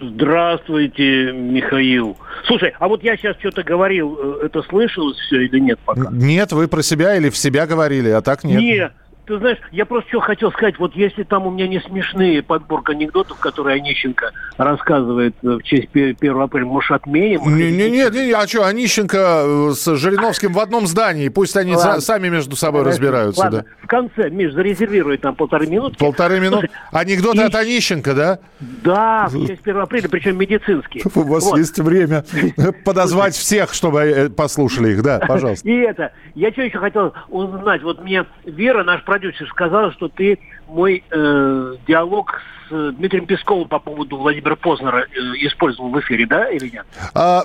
Здравствуйте, Михаил. Слушай, а вот я сейчас что-то говорил, э, это слышалось все или нет пока? Нет, вы про себя или в себя говорили, а так нет. Нет. Ты знаешь, я просто что хотел сказать, вот если там у меня не смешные подборка анекдотов, которые Онищенко рассказывает э, в честь 1 апреля, может, отменим? Не, не, нет, не, а что, Онищенко э, с Жириновским в одном здании, пусть они Ладно. са- сами между собой разбираются, Ладно, да. в конце, Миш, зарезервируй там полторы минутки. Полторы минуты. Анекдоты и- от Онищенко, да? Да, в честь 1 апреля, причем медицинские. У вас Вот. есть время подозвать всех, чтобы э, послушали их, да, пожалуйста. И это, я что еще хотел узнать, вот мне Вера, наш продюсер, сказала, что ты мой э, диалог с э, Дмитрием Песковым по поводу Владимира Познера э, использовал в эфире, да, или нет? А,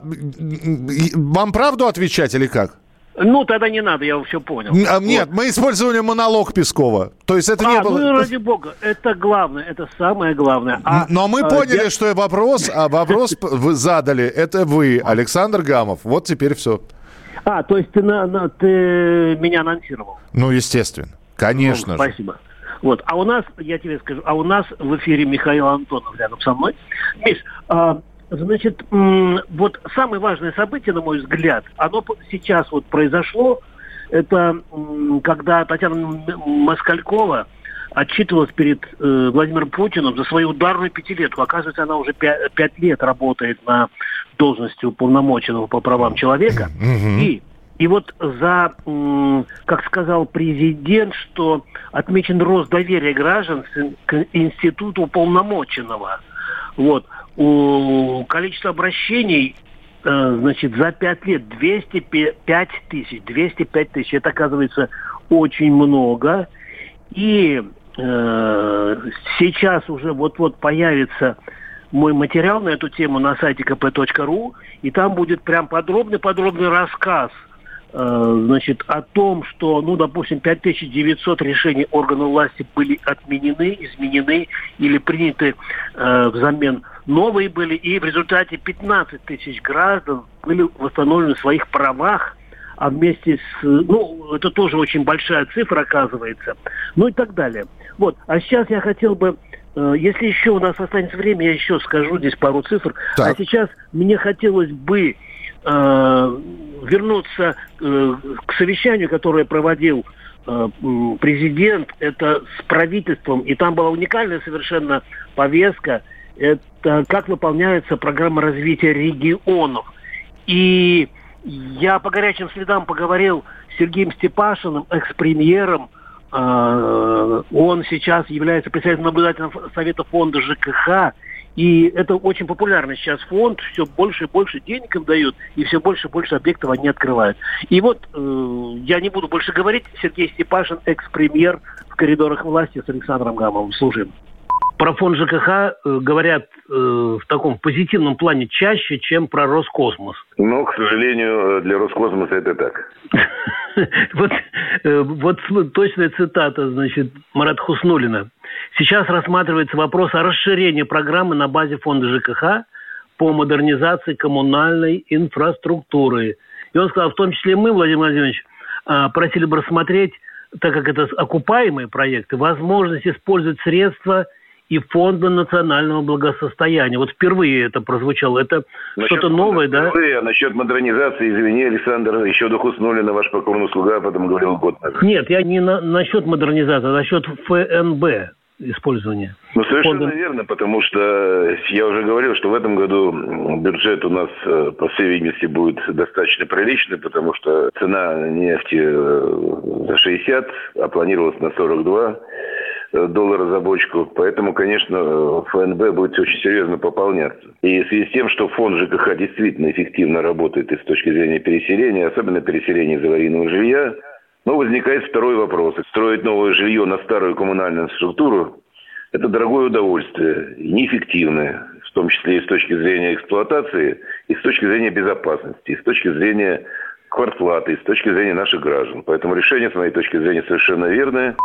вам правду отвечать или как? Ну, тогда не надо, я все понял. А, Нет, мы использовали монолог Пескова. То есть это не А, было... ну, ради бога, это главное, это самое главное. А, Но мы а, поняли, я- что вопрос, а вопрос вы задали, это вы, Александр Гамов. Вот теперь все. А, то есть ты, на, на- ты меня анонсировал. Ну, естественно. Конечно же. Спасибо. Вот. А у нас, я тебе скажу, а у нас в эфире Михаил Антонов рядом со мной. Миш, а, значит, вот самое важное событие, на мой взгляд, оно сейчас вот произошло, это когда Татьяна Москалькова отчитывалась перед э, Владимиром Путиным за свою ударную пятилетку. Оказывается, она уже пя- пять лет работает на должности уполномоченного по правам человека. И и вот за, как сказал президент, что отмечен рост доверия граждан к институту уполномоченного. Вот. Количество обращений э, значит, за пять лет 205 тысяч. 205 тысяч. Это, оказывается, очень много. И э, сейчас уже вот-вот появится мой материал на эту тему на сайте kp.ru, и там будет прям подробный-подробный рассказ значит, о том, что, ну, допустим, 5900 решений органов власти были отменены, изменены или приняты э, взамен новые были, и в результате 15 тысяч граждан были восстановлены в своих правах, а вместе с... Ну, это тоже очень большая цифра, оказывается. Ну и так далее. Вот. А сейчас я хотел бы... э, Если еще у нас останется время, я еще скажу здесь пару цифр. Так. А сейчас мне хотелось бы э, вернуться э, к совещанию, которое проводил э, президент, это с правительством, и там была уникальная совершенно повестка, это как выполняется программа развития регионов. И я по горячим следам поговорил с Сергеем Степашиным, экс-премьером. Э, Он сейчас является председателем наблюдательного совета фонда ЖКХ. И это очень популярный сейчас фонд, все больше и больше денег им дают, и все больше и больше объектов они открывают. И вот э, я не буду больше говорить, Сергей Степашин, экс-премьер в коридорах власти с Александром Гамовым. Слушаем. Про фонд ЖКХ э, говорят э, в таком позитивном плане чаще, чем про Роскосмос. Ну, к сожалению, для Роскосмоса это так. Вот, э, вот точная цитата, значит, Марата Хуснулина. Сейчас рассматривается вопрос о расширении программы на базе фонда ЖКХ по модернизации коммунальной инфраструктуры. И он сказал, в том числе мы, Владимир Владимирович, а, просили бы рассмотреть, так как это окупаемые проекты, возможность использовать средства и фонда национального благосостояния. Вот впервые это прозвучало. Это что-то новое, да? впервые, А насчет модернизации, извини, Александр, еще до Хуснулина, ваш покорный слуга, об этом говорил год назад. Нет, я не на, насчет модернизации, а насчет ФНБ использования. Ну, совершенно Фонда. верно, потому что я уже говорил, что в этом году бюджет у нас, э, по всей видимости, будет достаточно приличный, потому что цена нефти э, за 60, а планировалась на 42 э, доллара за бочку. Поэтому, конечно, ФНБ будет очень серьезно пополняться. И в связи с тем, что фонд ЖКХ действительно эффективно работает и с точки зрения переселения, особенно переселения из аварийного жилья, ну, возникает второй вопрос. Строить новое жилье на старую коммунальную инфраструктуру – это дорогое удовольствие, неэффективное, в том числе и с точки зрения эксплуатации, и с точки зрения безопасности, и с точки зрения квартплаты, с точки зрения наших граждан. Поэтому решение, с моей точки зрения, совершенно верное.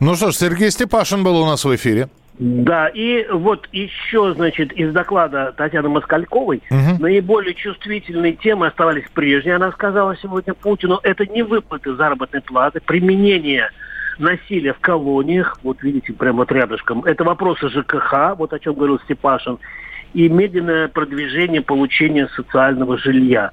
Ну что ж, Сергей Степашин был у нас в эфире. Да, и вот еще, значит, из доклада Татьяны Москальковой угу. наиболее чувствительные темы оставались прежние, она сказала сегодня Путину. Это не выплаты заработной платы, применение насилия в колониях, вот видите, прямо вот рядышком. Это вопросы ЖКХ, вот о чем говорил Степашин, и медленное продвижение получения социального жилья.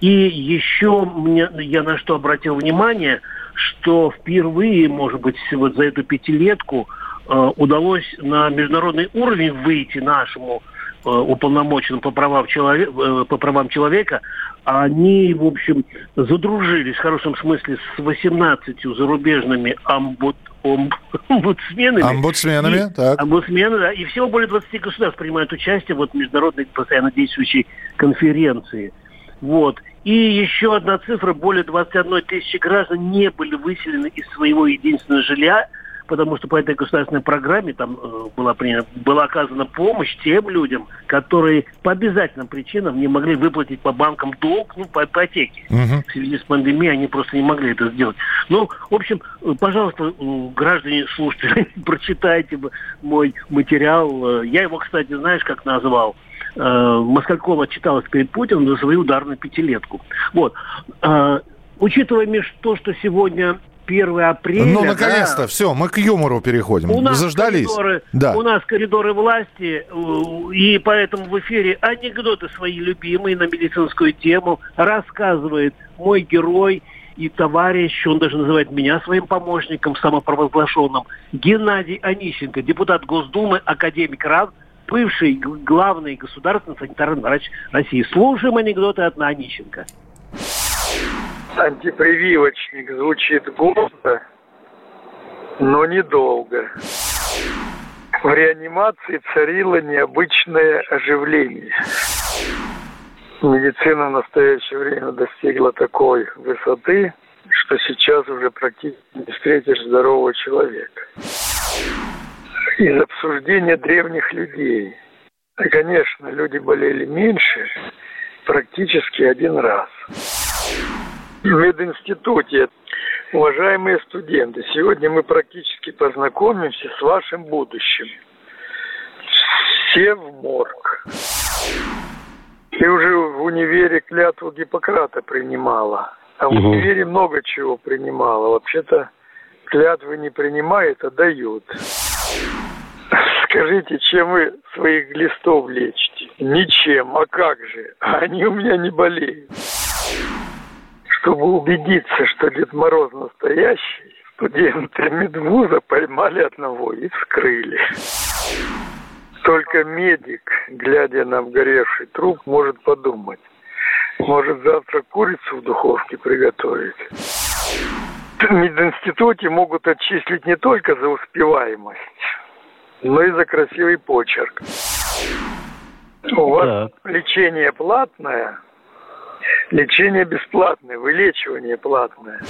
И еще мне, я на что обратил внимание, что впервые, может быть, вот за эту пятилетку – удалось на международный уровень выйти нашему э, уполномоченным по правам, человека, э, по правам человека, они, в общем, задружились в хорошем смысле с 18 зарубежными амбуд, омбудсменами. Омбудсменами, и, так. Омбудсмены, да. И всего более 20 государств принимают участие вот, в международной постоянно действующей конференции. Вот. И еще одна цифра, более 21 тысячи граждан не были выселены из своего единственного жилья – потому что по этой государственной программе там э, была, принята, была оказана помощь тем людям, которые по обязательным причинам не могли выплатить по банкам долг, ну, по ипотеке. Угу. В связи с пандемией они просто не могли это сделать. Ну, в общем, э, пожалуйста, э, граждане, слушатели, прочитайте мой материал. Я его, кстати, знаешь, как назвал? Москалькова читалась перед Путиным за свою ударную пятилетку. Вот. Учитывая меж то, что сегодня 1 апреля. Ну, наконец-то, да. все, мы к юмору переходим. У нас Заждались. Коридоры, да. У нас коридоры власти, и поэтому в эфире анекдоты свои любимые на медицинскую тему рассказывает мой герой и товарищ, он даже называет меня своим помощником самопровозглашенным, Геннадий Онищенко, депутат Госдумы, академик РАН, бывший главный государственный санитарный врач России. Слушаем анекдоты от Онищенко антипрививочник звучит гордо, но недолго. В реанимации царило необычное оживление. Медицина в настоящее время достигла такой высоты, что сейчас уже практически не встретишь здорового человека. Из обсуждения древних людей. Конечно, люди болели меньше, практически один раз мединституте. Уважаемые студенты, сегодня мы практически познакомимся с вашим будущим. Все в морг. Ты уже в универе клятву Гиппократа принимала. А в угу. универе много чего принимала. Вообще-то клятвы не принимают, а дают. Скажите, чем вы своих глистов лечите? Ничем. А как же? Они у меня не болеют чтобы убедиться, что Дед Мороз настоящий, студенты медвуза поймали одного и вскрыли. Только медик, глядя на обгоревший труп, может подумать, может завтра курицу в духовке приготовить. В мединституте могут отчислить не только за успеваемость, но и за красивый почерк. У вас так. лечение платное, Лечение бесплатное, вылечивание платное.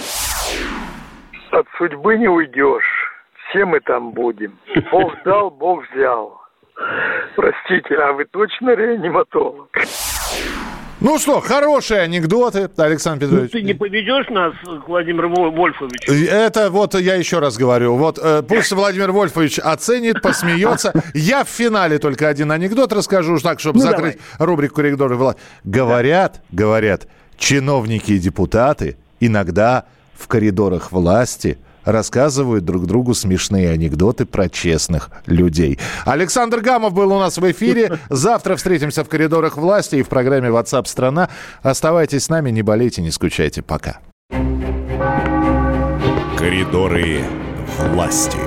От судьбы не уйдешь. Все мы там будем. Бог дал, Бог взял. Простите, а вы точно реаниматолог? Ну что, хорошие анекдоты, Александр Петрович. Ну, ты не поведешь нас к Владимиру Вольфовичу? Это вот я еще раз говорю. Вот э, пусть Владимир Вольфович оценит, посмеется. Я в финале только один анекдот расскажу, так, чтобы ну, закрыть давай. рубрику «Коридоры Влад». Говорят, говорят, чиновники и депутаты иногда в коридорах власти – рассказывают друг другу смешные анекдоты про честных людей. Александр Гамов был у нас в эфире. Завтра встретимся в коридорах власти и в программе WhatsApp страна. Оставайтесь с нами, не болейте, не скучайте. Пока. Коридоры власти.